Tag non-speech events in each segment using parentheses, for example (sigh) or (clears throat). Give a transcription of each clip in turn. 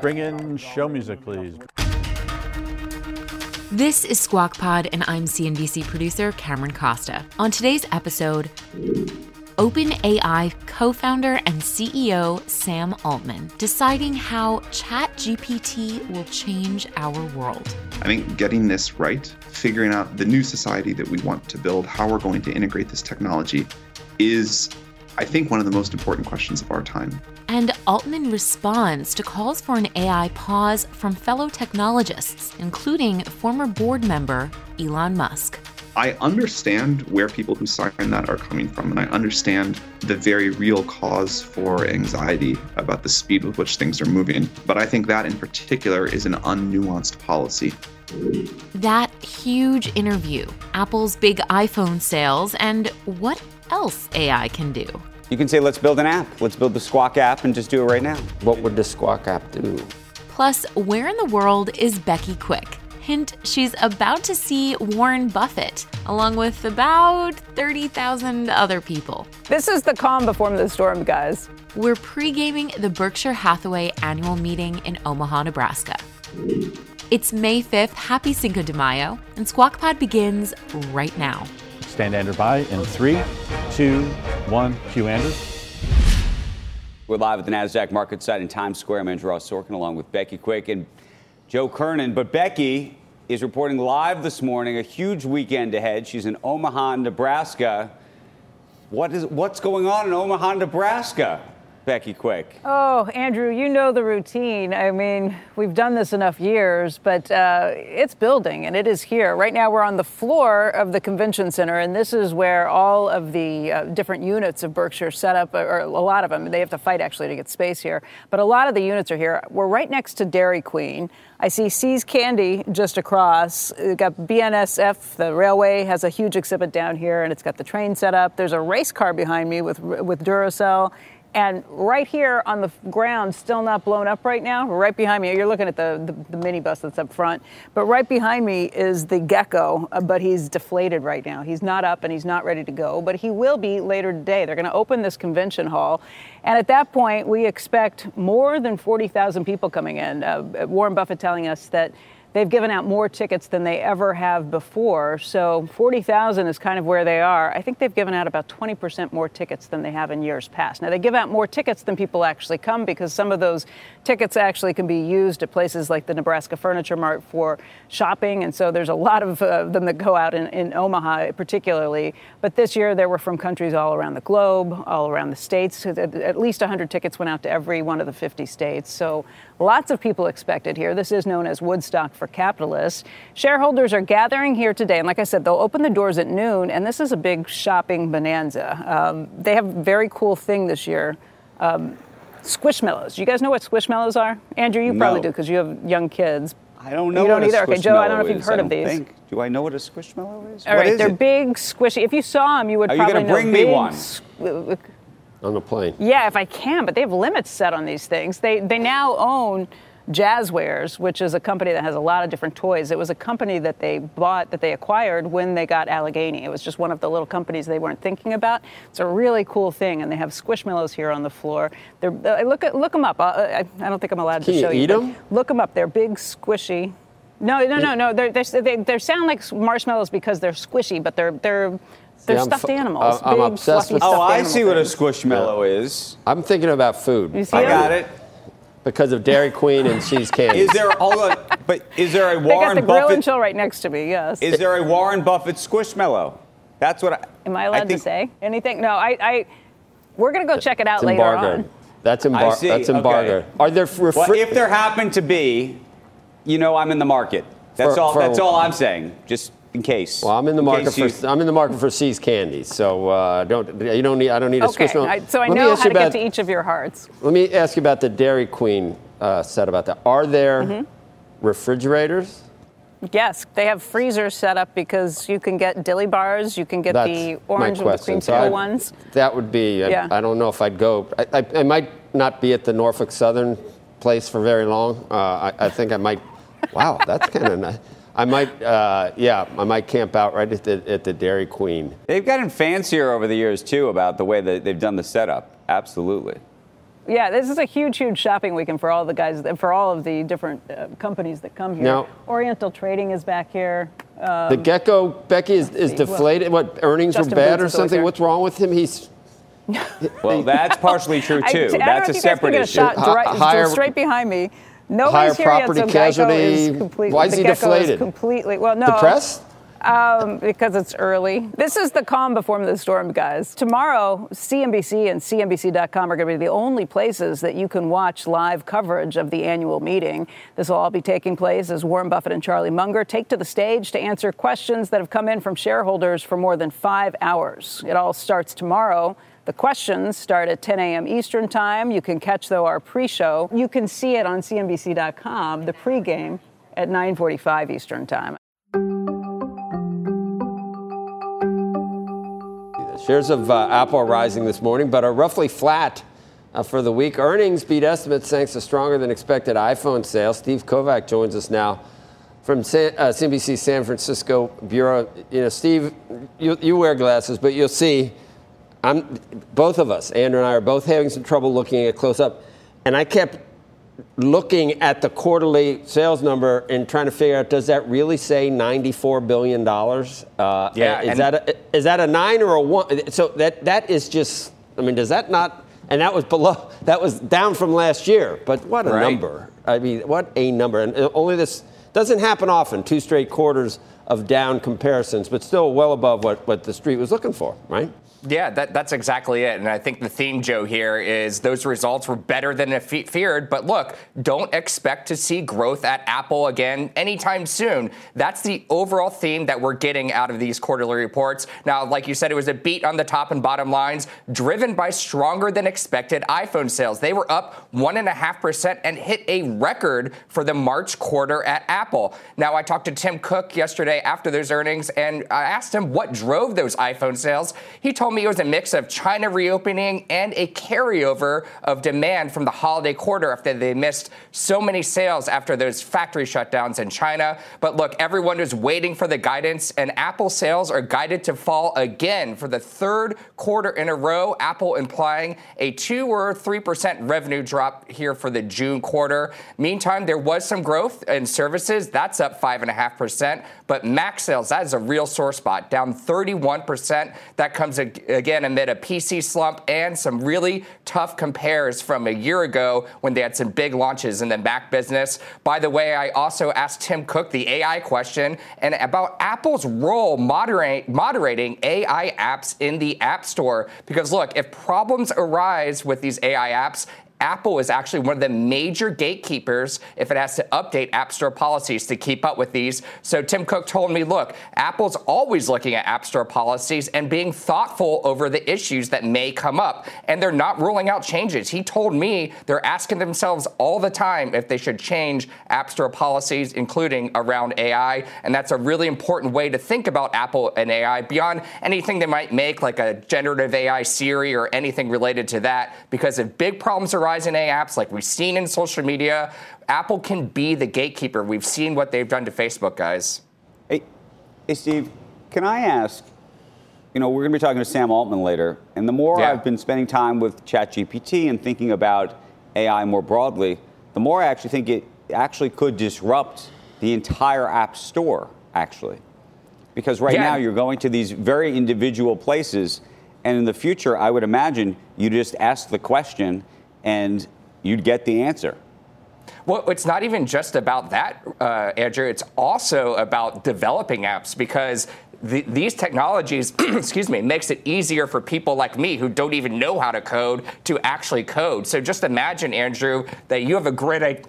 Bring in show music, please. This is Squawk Pod, and I'm CNBC producer Cameron Costa. On today's episode, OpenAI co founder and CEO Sam Altman deciding how ChatGPT will change our world. I think getting this right, figuring out the new society that we want to build, how we're going to integrate this technology, is, I think, one of the most important questions of our time. Altman responds to calls for an AI pause from fellow technologists, including former board member Elon Musk. I understand where people who sign that are coming from, and I understand the very real cause for anxiety about the speed with which things are moving. But I think that in particular is an unnuanced policy. That huge interview, Apple's big iPhone sales, and what else AI can do. You can say, let's build an app. Let's build the Squawk app and just do it right now. What would the Squawk app do? Plus, where in the world is Becky Quick? Hint, she's about to see Warren Buffett, along with about 30,000 other people. This is the calm before the storm, guys. We're pre gaming the Berkshire Hathaway annual meeting in Omaha, Nebraska. It's May 5th. Happy Cinco de Mayo. And Squawk Pod begins right now. Stand Andrew by in three, two, one. Cue Andrew. We're live at the NASDAQ market site in Times Square. I'm Andrew Ross Sorkin along with Becky Quick and Joe Kernen. But Becky is reporting live this morning, a huge weekend ahead. She's in Omaha, Nebraska. What is, what's going on in Omaha, Nebraska? Becky Quick. Oh, Andrew, you know the routine. I mean, we've done this enough years, but uh, it's building and it is here. Right now, we're on the floor of the convention center, and this is where all of the uh, different units of Berkshire set up, or a lot of them. They have to fight actually to get space here, but a lot of the units are here. We're right next to Dairy Queen. I see See's Candy just across. We've got BNSF, the railway, has a huge exhibit down here, and it's got the train set up. There's a race car behind me with with Duracell and right here on the ground, still not blown up right now, right behind me, you're looking at the, the, the minibus that's up front, but right behind me is the Gecko, uh, but he's deflated right now. He's not up and he's not ready to go, but he will be later today. They're going to open this convention hall. And at that point, we expect more than 40,000 people coming in. Uh, Warren Buffett telling us that They've given out more tickets than they ever have before. So 40,000 is kind of where they are. I think they've given out about 20% more tickets than they have in years past. Now, they give out more tickets than people actually come because some of those tickets actually can be used at places like the Nebraska Furniture Mart for shopping. And so there's a lot of uh, them that go out in, in Omaha, particularly. But this year, there were from countries all around the globe, all around the states. At least 100 tickets went out to every one of the 50 states. So lots of people expected here. This is known as Woodstock for capitalists. Shareholders are gathering here today, and like I said, they'll open the doors at noon, and this is a big shopping bonanza. Um, they have a very cool thing this year. Um, squishmallows. You guys know what squishmallows are? Andrew, you No. probably do because you have young kids. I don't know You don't either. Okay, Joe, I don't know if you've heard of these. think. Do I know what a squishmallow is? All right, is they're it? big, squishy. If you saw them, you would Are you probably know. bring me one? squ- On the plane. Yeah, if I can, but they have limits set on these things. They they now own Jazzwares, which is a company that has a lot of different toys. It was a company that they bought, that they acquired when they got Alleghany. It was just one of the little companies they weren't thinking about. It's a really cool thing, and they have Squishmallows here on the floor. They're uh, look at look them up. Uh, I, I don't think I'm allowed Can to you show eat you. but 'em? Look them up. They're big, squishy. No, no, no, no. They're, they're, they they sound like marshmallows because they're squishy, but they're they're they're I'm stuffed animals. I'm big, obsessed fluffy with- Oh, I animal see what a things. squishmallow is. I'm thinking about food. You see I got it. Because of Dairy Queen and See's Candy. (laughs) Is there hold on, but is there a Warren They got Warren the grill and chill right next to me. Yes. Is there a Warren Buffett squishmallow? That's what I. Am I allowed think- to say anything? No, I. I we're gonna go check it out It's later embargoed. on. That's, I embar- see, that's okay. embargoed. Are there refri- Well, if there happened to be, you know, I'm in the market. That's For- all. for- that's all I'm saying. Just in case. Well, I'm in the in market for you- I'm in the market for See's candies, so uh, don't you don't need I don't need a Okay, squishmallow. I, so I Let know ask how to about- get to each of your hearts. Let me ask you about the Dairy Queen uh, set about that. Are there Mm-hmm. refrigerators? Yes, they have freezers set up because you can get dilly bars, you can get That's the orange with the question. So I- ones. That would be. I, Yeah. I don't know if I'd go. I, I, I might not be at the Norfolk Southern place for very long. Uh, I, I think I might. Wow, that's kind of nice. I might. Uh, yeah, I might camp out right at the at the Dairy Queen. They've gotten fancier over the years too about the way that they've done the setup. Absolutely. Yeah, this is a huge, huge shopping weekend for all the guys, for all of the different uh, companies that come here. Now- Oriental Trading is back here. the gecko Becky is, is Um, see. Well, deflated. What earnings Justin were bad Boots or something? What's wrong with him? He's (laughs) Well, that's partially true I- too. I, don't know that's if a you guys can separate get a issue. shot Hi- dri- higher- straight behind me. Nobody's higher here property yet, so casualty. Why is the he deflated? Is completely. Well, no. depressed. Um, because it's early. This is the calm before the storm, guys. Tomorrow, CNBC and CNBC.com are going to be the only places that you can watch live coverage of the annual meeting. This will all be taking place as Warren Buffett and Charlie Munger take to the stage to answer questions that have come in from shareholders for more than five hours. It all starts tomorrow. The questions start at 10 a.m. Eastern Time. You can catch, though, our pre-show. You can see it on CNBC.com, the pregame at 9:45 Eastern Time. Shares of uh, Apple are rising this morning, but are roughly flat uh, for the week. Earnings beat estimates thanks to stronger than expected iPhone sales. Steve Kovac joins us now from San, uh, CNBC San Francisco bureau. You know, Steve, you, you wear glasses, but you'll see. I'm both of us, Andrew and I, are both having some trouble looking at close up, and I kept looking at the quarterly sales number and trying to figure out does that really say 94 billion dollars? Uh, Yeah, is that a, is that a nine or a one? So that that is just. I mean, does that not? And that was below. That was down from last year. But what a Right. number! I mean, what a number! And uh, only this doesn't happen often. Two straight quarters of down comparisons, but still well above what what the street was looking for, right? Yeah, that, that's exactly it. And I think the theme, Joe, here is those results were better than feared. But look, don't expect to see growth at Apple again anytime soon. That's the overall theme that we're getting out of these quarterly reports. Now, like you said, it was a beat on the top and bottom lines, driven by stronger than expected iPhone sales. They were up 1.5% and hit a record for the March quarter at Apple. Now, I talked to Tim Cook yesterday after those earnings, and I asked him what drove those iPhone sales. He told me it was a mix of China reopening and a carryover of demand from the holiday quarter after they missed so many sales after those factory shutdowns in China. But look, everyone is waiting for the guidance, and Apple sales are guided to fall again for the third quarter in a row. Apple implying a 2 or 3% revenue drop here for the June quarter. Meantime, there was some growth in services. That's up 5.5%. But Mac sales, that is a real sore spot, down 31%. That comes ag- again amid a PC slump and some really tough compares from a year ago when they had some big launches in the Mac business. By the way, I also asked Tim Cook the AI question and about Apple's role moderate, moderating AI apps in the App Store. Because look, if problems arise with these AI apps, Apple is actually one of the major gatekeepers if it has to update App Store policies to keep up with these. So Tim Cook told me, look, Apple's always looking at App Store policies and being thoughtful over the issues that may come up. And they're not ruling out changes. He told me they're asking themselves all the time if they should change App Store policies, including around AI. And that's a really important way to think about Apple and AI beyond anything they might make, like a generative AI Siri or anything related to that. Because if big problems arise in A apps, like we've seen in social media, Apple can be the gatekeeper. We've seen what they've done to Facebook, guys. Hey, hey, Steve, can I ask? You know, we're going to be talking to Sam Altman later, and the more Yeah. I've been spending time with ChatGPT and thinking about AI more broadly, the more I actually think it actually could disrupt the entire App Store, actually. Because right Yeah. now you're going to these very individual places, and in the future, I would imagine you just ask the question and you'd get the answer. Well, it's not even just about that, uh, Andrew. It's also about developing apps because the, these technologies, (clears throat) excuse me, makes it easier for people like me who don't even know how to code to actually code. So just imagine, Andrew, that you have a great idea.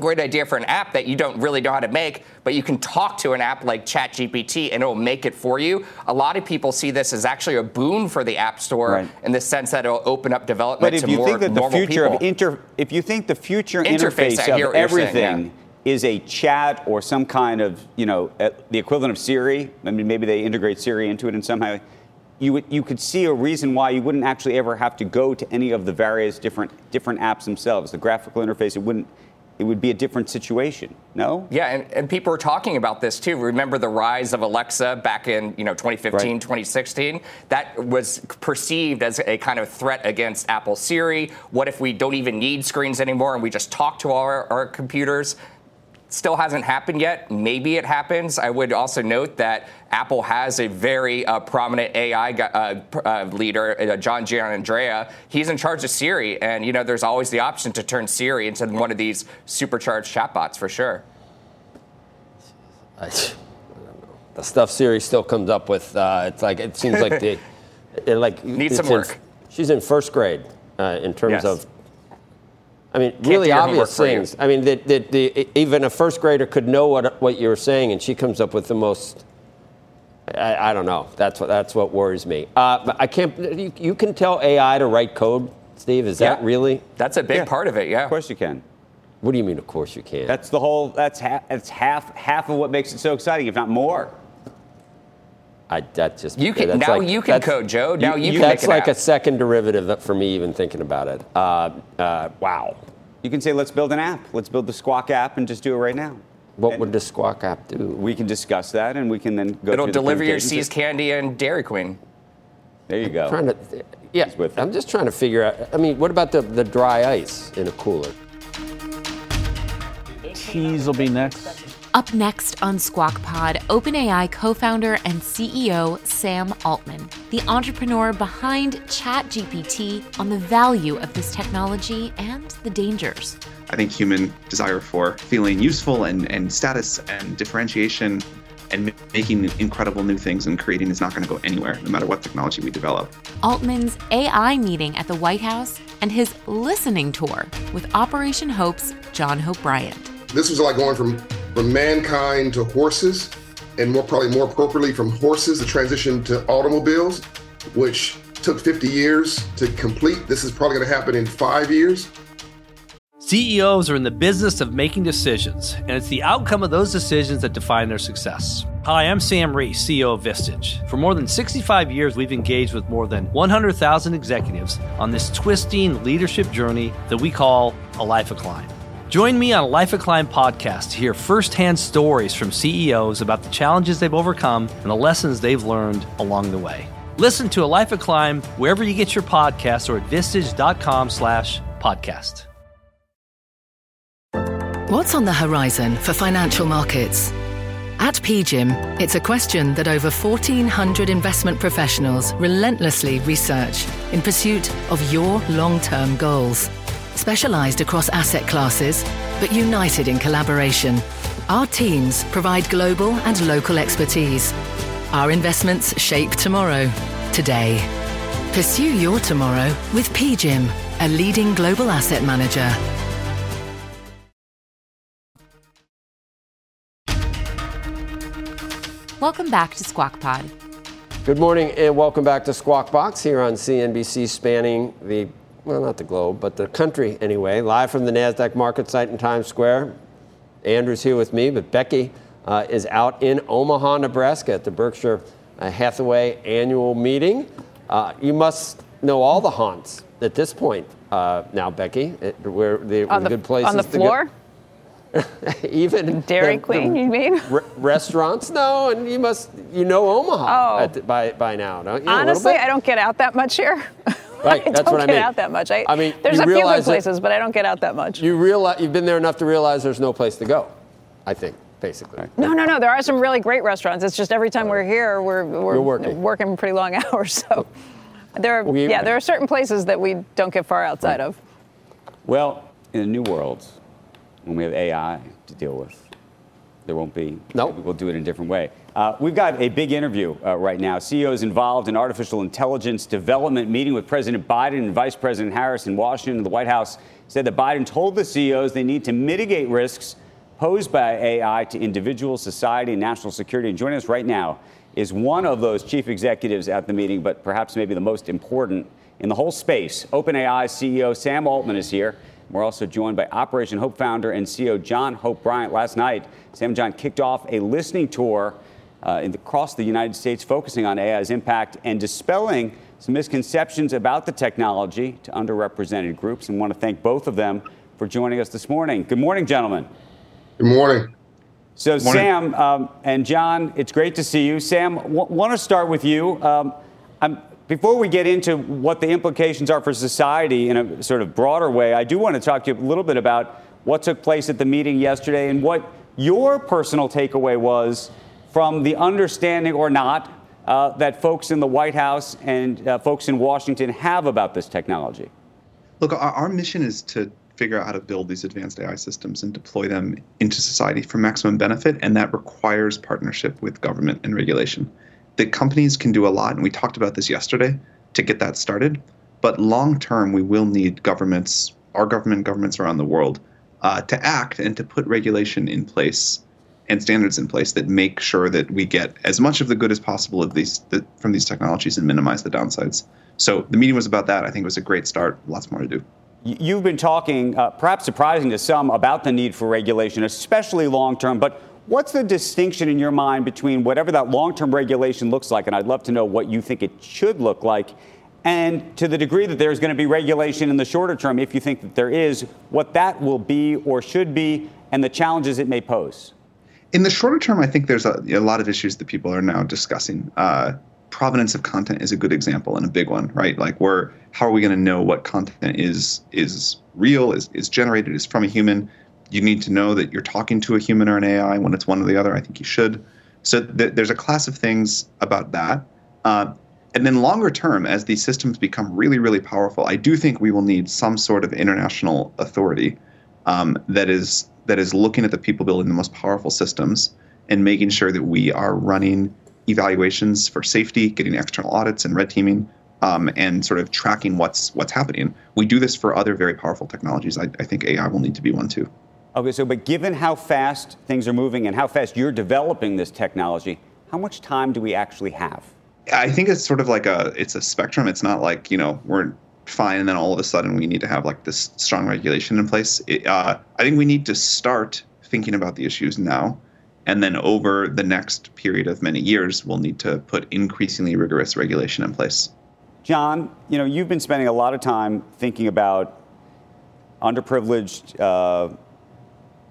Great idea for an app that you don't really know how to make, but you can talk to an app like ChatGPT and it'll make it for you. A lot of people see this as actually a boon for the App Store Right. in the sense that it'll open up development But if to you more think that the normal future people. of inter, if you think the future Interface, interface of you're saying, everything yeah. is a chat or some kind of, you know, the equivalent of Siri. I mean, maybe they integrate Siri into it in somehow. You would, you could see a reason why you wouldn't actually ever have to go to any of the various different different apps themselves. The graphical interface, it wouldn't. It would be a different situation. No. Yeah, and, and people are talking about this too. Remember the rise of Alexa back in you know 2015, Right. 2016? That was perceived as a kind of threat against Apple Siri. What if we don't even need screens anymore and we just talk to our, our computers? Still hasn't happened yet. Maybe it happens. I would also note that Apple has a very uh, prominent AI uh, uh, leader, uh, John Giannandrea. He's in charge of Siri, and you know there's always the option to turn Siri into one of these supercharged chatbots for sure. I, I don't know. The stuff Siri still comes up with, uh, it's like it seems like the, (laughs) it like Needs some in- work. she's in first grade uh, in terms Yes. of. I mean, do really obvious things. I mean, that that the, even a first grader could know what what you were saying, and she comes up with the most. I, I don't know. That's what that's what worries me. Uh, but I can't. You, you can tell AI to write code, Steve. Is that really? That's a big Yeah. part of it, yeah. Of course you can. What do you mean? Of course you can. That's the whole. That's half. That's half. Half of what makes it so exciting, if not more. I, that just You can now like- you can code, Joe. Now you, can That's make it like a second derivative for me even thinking about it. Uh, uh, wow. You can say, let's build an app. Let's build the Squawk app and just do it right now. What would the Squawk app do? We can discuss that, and we can then go. It'll through the deliver your permutations. See's candy and Dairy Queen. There you go. trying to, yeah. With I'm just trying to figure out. I mean, what about the, the dry ice in a cooler? Cheese will be next. Up next on Squawk Pod, OpenAI co founder and CEO Sam Altman, the entrepreneur behind ChatGPT, on the value of this technology and the dangers. I think human desire for feeling useful and, and status and differentiation and ma- making incredible new things and creating is not going to go anywhere, no matter what technology we develop. Altman's AI meeting at the White House, and his listening tour with Operation Hope's John Hope Bryant. This was like going from from mankind to horses, and more probably more appropriately from horses to transition to automobiles, which took 50 years to complete. This is probably going to happen in five years. CEOs are in the business of making decisions, and it's the outcome of those decisions that define their success. Hi, I'm Sam Reese, CEO of Vistage. For more than 65 years, we've engaged with more than 100,000 executives on this twisting leadership journey that we call a life of climb. Join me on a Life of Climb podcast to hear firsthand stories from CEOs about the challenges they've overcome and the lessons they've learned along the way. Listen to a Life of Climb wherever you get your podcasts or at vistage.com slash podcast. What's on the horizon for financial markets? At PGIM, it's a question that over 1,400 investment professionals relentlessly research in pursuit of your long term goals. Specialized across asset classes, but united in collaboration, our teams provide global and local expertise. Our investments shape tomorrow, today. Pursue your tomorrow with PGIM, a leading global asset manager. Welcome back to Squawk Pod. Good morning and welcome back to Squawk Box here on CNBC, spanning the well, not the globe, but the country anyway. Live from the Nasdaq market site in Times Square. Andrew's here with me, but Becky uh, is out in Omaha, Nebraska, at the Berkshire uh, Hathaway annual meeting. Uh, you must know all the haunts at this point uh, now, Becky. It, where the, On the, good places on the floor? (laughs) even Dairy the- the Queen, you mean? (laughs) re- restaurants? No, and you must you know Omaha Oh. the- by by now, don't you? Honestly. I don't get out that much here. (laughs) Right, I that's don't what I get mean. out that much. I, I mean, there's a few good realize that- places, but I don't get out that much. You realize you've been there enough to realize there's no place to go. I think, basically. no, no, no. There are some really great restaurants. It's just every time we're here, we're, we're You're working. pretty long (laughs) hours. So there, are, We- yeah, there are certain places that we don't get far outside of. Well, in a new world, when we have AI to deal with, there won't be. No, nope. we'll do it in a different way. Uh, we've got a big interview uh, right now. CEOs involved in artificial intelligence development meeting with President Biden and Vice President Harris in Washington. The White House said that Biden told the CEOs they need to mitigate risks posed by AI to individuals, society, and national security. And joining us right now is one of those chief executives at the meeting, but perhaps maybe the most important in the whole space. OpenAI CEO Sam Altman is here. We're also joined by Operation Hope founder and CEO John Hope Bryant. Last night, Sam John kicked off a listening tour uh, the, across the United States focusing on AI's impact and dispelling some misconceptions about the technology to underrepresented groups. And want to thank both of them for joining us this morning. Good morning, gentlemen. Good morning. So, morning. Sam um, and John, it's great to see you. Sam, w- want to start with you. Um, before we get into what the implications are for society in a sort of broader way, I do want to talk to you a little bit about what took place at the meeting yesterday and what your personal takeaway was from the understanding or not uh, that folks in the White House and uh, folks in Washington have about this technology. Look, our, our mission is to figure out how to build these advanced AI systems and deploy them into society for maximum benefit, and that requires partnership with government and regulation. The companies can do a lot, and we talked about this yesterday to get that started. But long term, we will need governments, our government, governments around the world, uh, to act and to put regulation in place and standards in place that make sure that we get as much of the good as possible of these the, from these technologies and minimize the downsides. So the meeting was about that. I think it was a great start. Lots more to do. You've been talking, uh, perhaps surprising to some, about the need for regulation, especially long term. But what's the distinction in your mind between whatever that long term regulation looks like, and I'd love to know what you think it should look like, and to the degree that there's going to be regulation in the shorter term, if you think that there is, what that will be or should be, and the challenges it may pose? In the shorter term, I think there's a, a lot of issues that people are now discussing. Uh, provenance of content is a good example and a big one, right? Like, where how are we going to know what content is is real, is is generated, is from a human? You need to know that you're talking to a human or an AI. When it's one or the other, I think you should. So th- there's a class of things about that. Uh, and then longer term, as these systems become really, really powerful, I do think we will need some sort of international authority um, that is that is looking at the people building the most powerful systems and making sure that we are running evaluations for safety, getting external audits and red teaming, um, and sort of tracking what's what's happening. We do this for other very powerful technologies. I, I think AI will need to be one too. Okay, so but given how fast things are moving and how fast you're developing this technology, how much time do we actually have? I think it's sort of like a it's a spectrum. It's not like you know we're fine and then all of a sudden we need to have like this strong regulation in place. It, uh, I think we need to start thinking about the issues now and then over the next period of many years, we'll need to put increasingly rigorous regulation in place. John, you know, you've been spending a lot of time thinking about underprivileged, uh,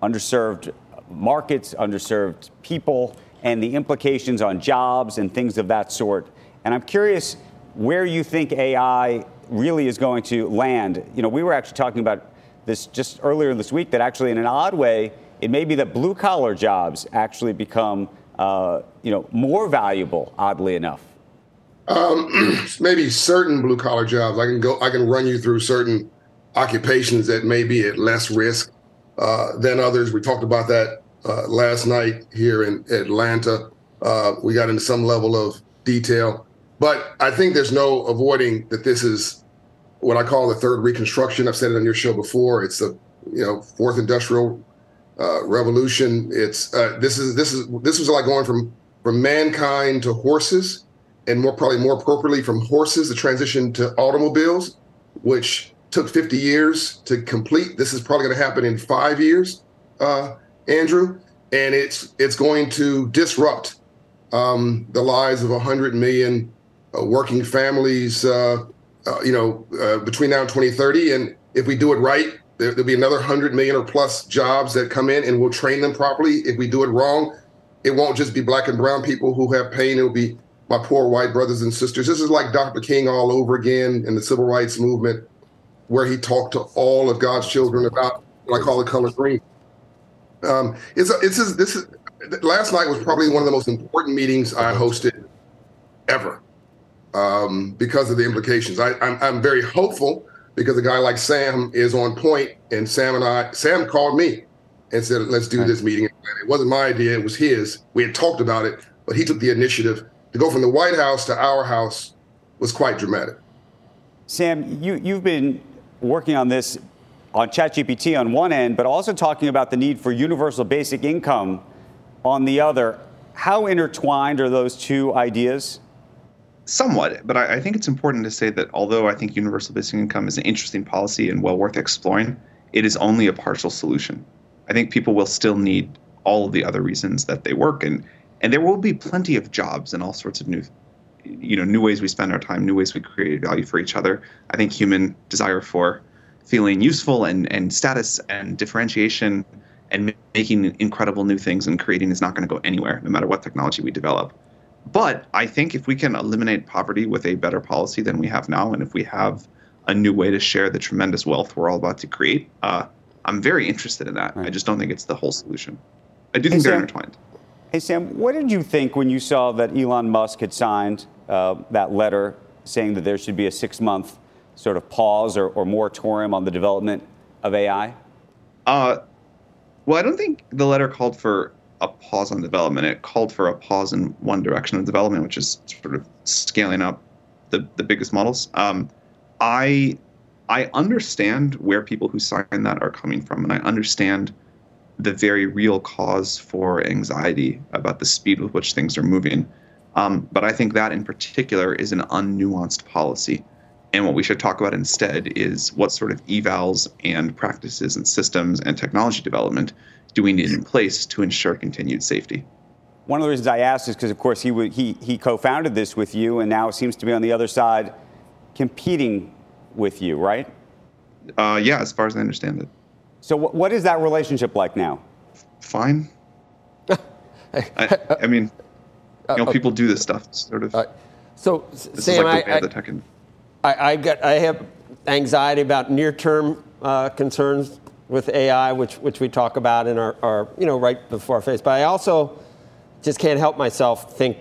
underserved markets, underserved people, and the implications on jobs and things of that sort. And I'm curious where you think AI really is going to land. You know, we were actually talking about this just earlier this week that actually, in an odd way, it may be that blue collar jobs actually become uh, you know more valuable, oddly enough. Um, (clears throat) maybe certain blue collar jobs. I can go. I can run you through certain occupations that may be at less risk uh, than others. We talked about that uh, last night here in Atlanta. Uh, we got into some level of detail, but I think there's no avoiding that this is what I call the third reconstruction. I've said it on your show before. It's the you know fourth industrial uh, revolution. It's uh, this is this is this was like going from from mankind to horses, and more probably more appropriately from horses the transition to automobiles, which took 50 years to complete. This is probably going to happen in five years, uh, Andrew, and it's it's going to disrupt um, the lives of 100 million uh, working families. Uh, uh, you know, between now and 2030, and if we do it right, there, will be another 100 million or plus jobs that come in and we'll train them properly. If we do it wrong, it won't just be black and brown people who have pain. It'll be my poor white brothers and sisters. This is like Dr. King all over again in the civil rights movement, where he talked to all of God's children about what I call the color green. Um, it's it's this is last night was probably one of the most important meetings I hosted ever um, because of the implications. I, I'm, I'm very hopeful because a guy like Sam is on point, and Sam and I, Sam called me, and said, let's do this meeting. It wasn't my idea, it was his. We had talked about it, but he took the initiative to go from the White House to our house was quite dramatic. Sam, you, you've been working on this on ChatGPT on one end, but also talking about the need for universal basic income on the other. How intertwined are those two ideas? Somewhat, but I, I, think it's important to say that although I think universal basic income is an interesting policy and well worth exploring, it is only a partial solution. I think people will still need all of the other reasons that they work, and and there will be plenty of jobs and all sorts of new, you know, new ways we spend our time, new ways we create value for each other. I think human desire for feeling useful and and status and differentiation and making incredible new things and creating is not going to go anywhere, no matter what technology we develop. But I think if we can eliminate poverty with a better policy than we have now, and if we have a new way to share the tremendous wealth we're all about to create, uh, I'm very interested in that. Right. I just don't think it's the whole solution. I do think hey, they're Sam, intertwined. Hey, Sam, what did you think when you saw that Elon Musk had signed uh, that letter saying that there should be a six month sort of pause or, or moratorium on the development of AI? Uh, well, I don't think the letter called for a pause on development. It called for a pause in one direction of development, which is sort of scaling up the, the biggest models. Um, I I understand where people who sign that are coming from, and I understand the very real cause for anxiety about the speed with which things are moving. Um, but I think that in particular is an unnuanced policy. And what we should talk about instead is what sort of evals and practices and systems and technology development do we need in place to ensure continued safety? One of the reasons I asked is because, of course, he, he, he co founded this with you and now seems to be on the other side competing with you, right? Uh, yeah, as far as I understand it. So, w- what is that relationship like now? Fine. (laughs) I, I, mean, you know, people do this stuff, sort of. Uh, so, Sam, like I, I, I, get, I have anxiety about near-term uh, concerns with AI, which, which we talk about in our, our, you know, right before our face. But I also just can't help myself think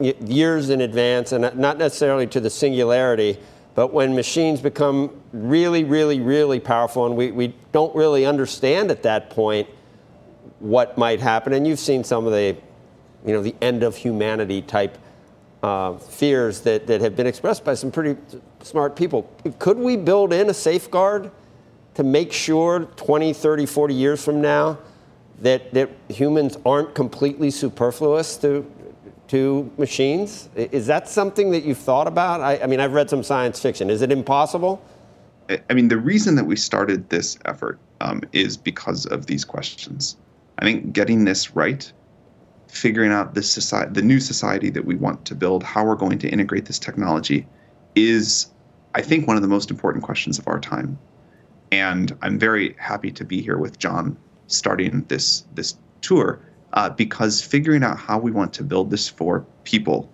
years in advance and not necessarily to the singularity, but when machines become really, really, really powerful and we, we don't really understand at that point what might happen. And you've seen some of the, you know, the end of humanity type uh, fears that, that have been expressed by some pretty smart people. Could we build in a safeguard to make sure 20, 30, 40 years from now that, that humans aren't completely superfluous to, to machines? Is that something that you've thought about? I, I mean, I've read some science fiction. Is it impossible? I mean, the reason that we started this effort um, is because of these questions. I think getting this right, figuring out this society, the new society that we want to build, how we're going to integrate this technology, is, I think, one of the most important questions of our time. And I'm very happy to be here with John starting this this tour uh, because figuring out how we want to build this for people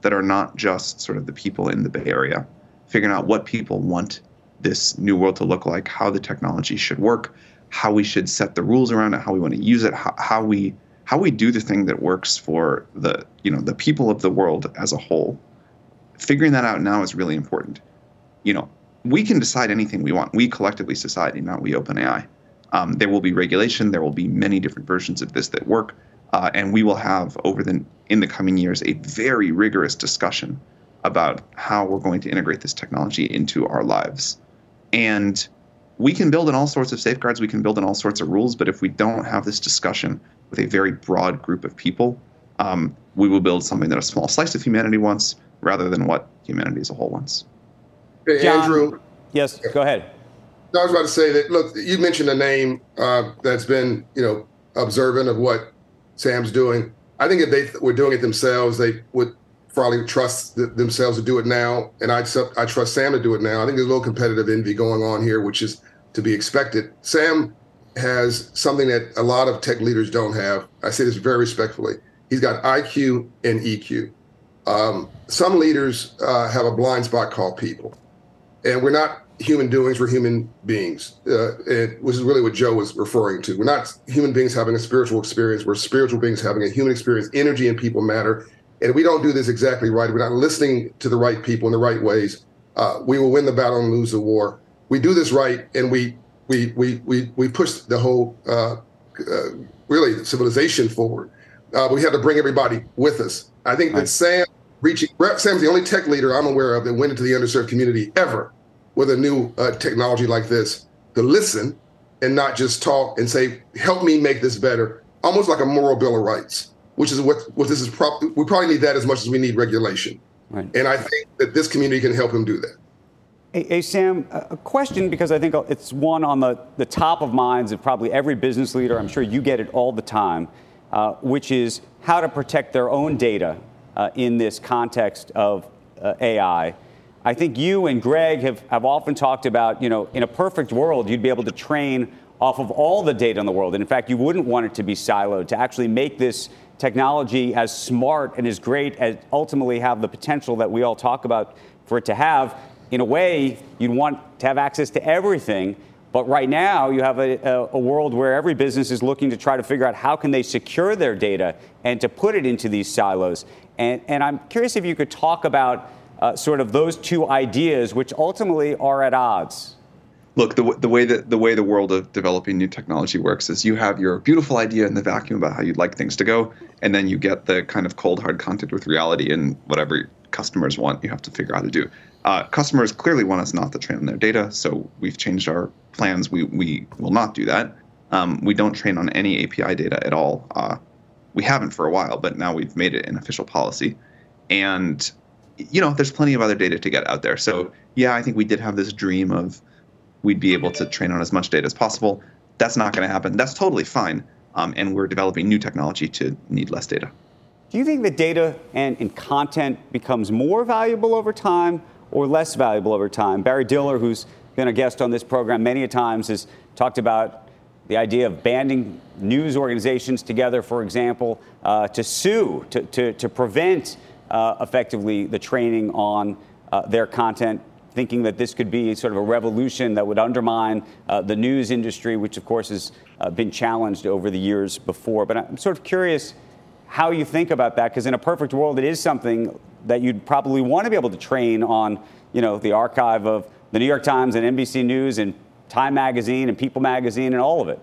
that are not just sort of the people in the Bay Area, figuring out what people want this new world to look like, how the technology should work, how we should set the rules around it, how we want to use it, how, how we how we do the thing that works for the you know the people of the world as a whole. Figuring that out now is really important. You know, we can decide anything we want. We collectively, society, not we OpenAI. Um, there will be regulation. There will be many different versions of this that work, uh, and we will have over the in the coming years a very rigorous discussion about how we're going to integrate this technology into our lives. And we can build in all sorts of safeguards. We can build in all sorts of rules. But if we don't have this discussion with a very broad group of people, um, we will build something that a small slice of humanity wants rather than what humanity as a whole wants. Hey, John, Andrew. Yes, go ahead. I was about to say that. Look, you mentioned a name uh, that's been, you know, observant of what Sam's doing. I think if they were doing it themselves, they would probably trust th- themselves to do it now, and I I trust Sam to do it now. I think there's a little competitive envy going on here, which is to be expected. Sam has something that a lot of tech leaders don't have. I say this very respectfully. He's got IQ and EQ. Um, some leaders uh, have a blind spot called people. And we're not human doings we're human beings. Uh, and which is really what joe was referring to. We're not human beings having a spiritual experience. We're spiritual beings having a human experience. Energy and people matter. And we don't do this exactly right we're not listening to the right people in the right ways uh, we will win the battle and lose the war. We do this right and we we we we, we push the whole uh, uh, really civilization forward. Uh, we had to bring everybody with us. I think right. that Sam reaching Sam's the only tech leader I'm aware of that went into the underserved community ever with a new uh, technology like this to listen and not just talk and say, "Help me make this better." Almost like a moral bill of rights, which is what what this is. Pro- we probably need that as much as we need regulation. Right. And I think that this community can help him do that. Hey, hey, Sam, a question because I think it's one on the, the top of minds of probably every business leader. I'm sure you get it all the time, uh, which is how to protect their own data uh, in this context of uh, AI. I think you and Greg have, have often talked about, you know, in a perfect world, you'd be able to train off of all the data in the world. And in fact, you wouldn't want it to be siloed to actually make this technology as smart and as great as ultimately have the potential that we all talk about for it to have. In a way, you'd want to have access to everything. But right now, you have a, a, a, world where every business is looking to try to figure out how can they secure their data and to put it into these silos. And, and I'm curious if you could talk about uh, sort of those two ideas, which ultimately are at odds. Look, the, the way that the way the world of developing new technology works is you have your beautiful idea in the vacuum about how you'd like things to go, and then you get the kind of cold hard contact with reality and whatever customers want, you have to figure out how to do. Uh, customers clearly want us not to train on their data, so we've changed our plans. We we will not do that. Um, we don't train on any API data at all. Uh, we haven't for a while, but now we've made it an official policy. And you know, there's plenty of other data to get out there. So yeah, I think we did have this dream of we'd be able to train on as much data as possible. That's not going to happen. That's totally fine. Um, and we're developing new technology to need less data. Do you think that data and, and content becomes more valuable over time or less valuable over time? Barry Diller, who's been a guest on this program many a times, has talked about the idea of banding news organizations together, for example, uh, to sue, to, to, to prevent uh, effectively the training on uh, their content, thinking that this could be sort of a revolution that would undermine uh, the news industry, which of course has uh, been challenged over the years before. But I'm sort of curious how you think about that, because in a perfect world, it is something that you'd probably want to be able to train on, you know, the archive of the New York Times and NBC News and Time Magazine and People Magazine and all of it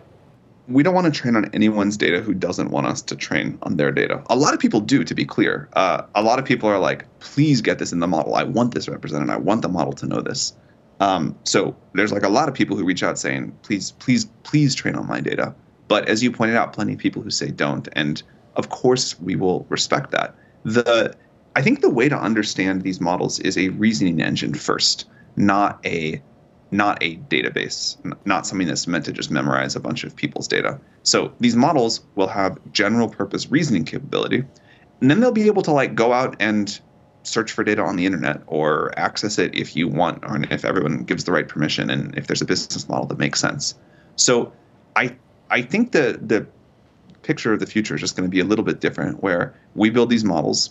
we don't want to train on anyone's data who doesn't want us to train on their data. A lot of people do, to be clear. Uh, a lot of people are like, please get this in the model. I want this represented. I want the model to know this. Um, so there's like a lot of people who reach out saying, please, please, please train on my data. But as you pointed out, plenty of people who say don't. And of course, we will respect that. The I think the way to understand these models is a reasoning engine first, not a not a database, not something that's meant to just memorize a bunch of people's data. So these models will have general purpose reasoning capability, and then they'll be able to like go out and search for data on the internet or access it if you want or if everyone gives the right permission and if there's a business model that makes sense. So I I think the the picture of the future is just going to be a little bit different where we build these models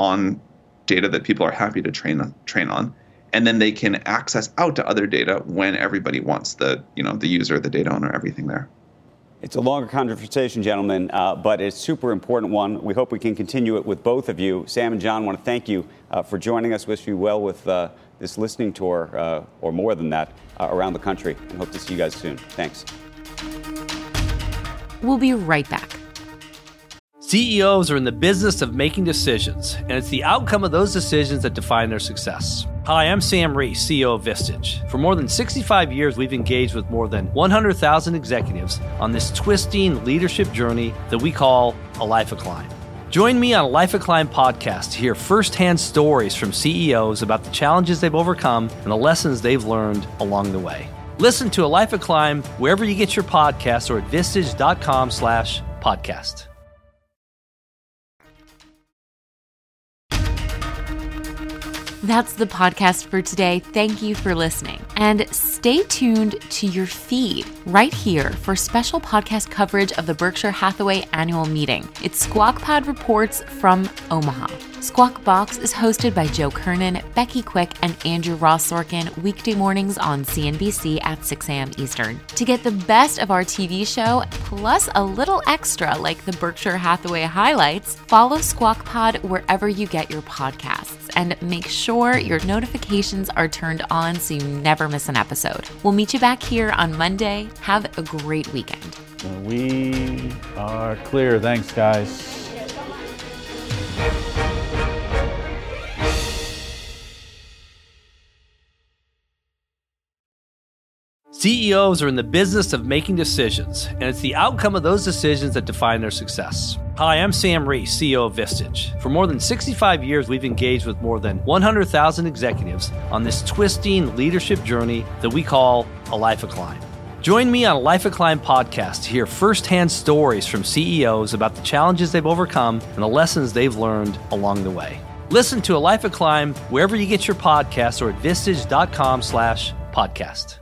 on data that people are happy to train train on. And then they can access out to other data when everybody wants the you know the user the data owner everything there. It's a longer conversation gentlemen uh, but it's a super important one. We hope we can continue it with both of you. Sam and john want to thank you uh, for joining us. Wish you well with uh, this listening tour uh, or more than that uh, around the country. And hope to see you guys soon. Thanks. We'll be right back CEOs are in the business of making decisions, and it's the outcome of those decisions that define their success. Hi, I'm Sam Reese, CEO of Vistage. For more than 65 years, we've engaged with more than 100,000 executives on this twisting leadership journey that we call A Life of Climb. Join me on a Life of Climb podcast to hear firsthand stories from CEOs about the challenges they've overcome and the lessons they've learned along the way. Listen to A Life of Climb wherever you get your podcasts or at vistage.com slash podcast. That's the podcast for today. Thank you for listening. And stay tuned to your feed right here for special podcast coverage of the Berkshire Hathaway annual meeting. It's Squawk Pod Reports from Omaha. Squawk Box is hosted by Joe Kernen, Becky Quick, and Andrew Ross Sorkin weekday mornings on CNBC at 6 a.m. Eastern. To get the best of our TV show, plus a little extra like the Berkshire Hathaway highlights, follow Squawk Pod wherever you get your podcasts and make sure your notifications are turned on so you never miss an episode. We'll meet you back here on Monday. Have a great weekend. We are clear. Thanks, guys. CEOs are in the business of making decisions, and it's the outcome of those decisions that define their success. Hi, I'm Sam Reese, CEO of Vistage. For more than 65 years, we've engaged with more than 100,000 executives on this twisting leadership journey that we call a life of climb. Join me on a Life of Climb podcast to hear firsthand stories from CEOs about the challenges they've overcome and the lessons they've learned along the way. Listen to a Life of Climb wherever you get your podcasts or at vistage.com slash podcast.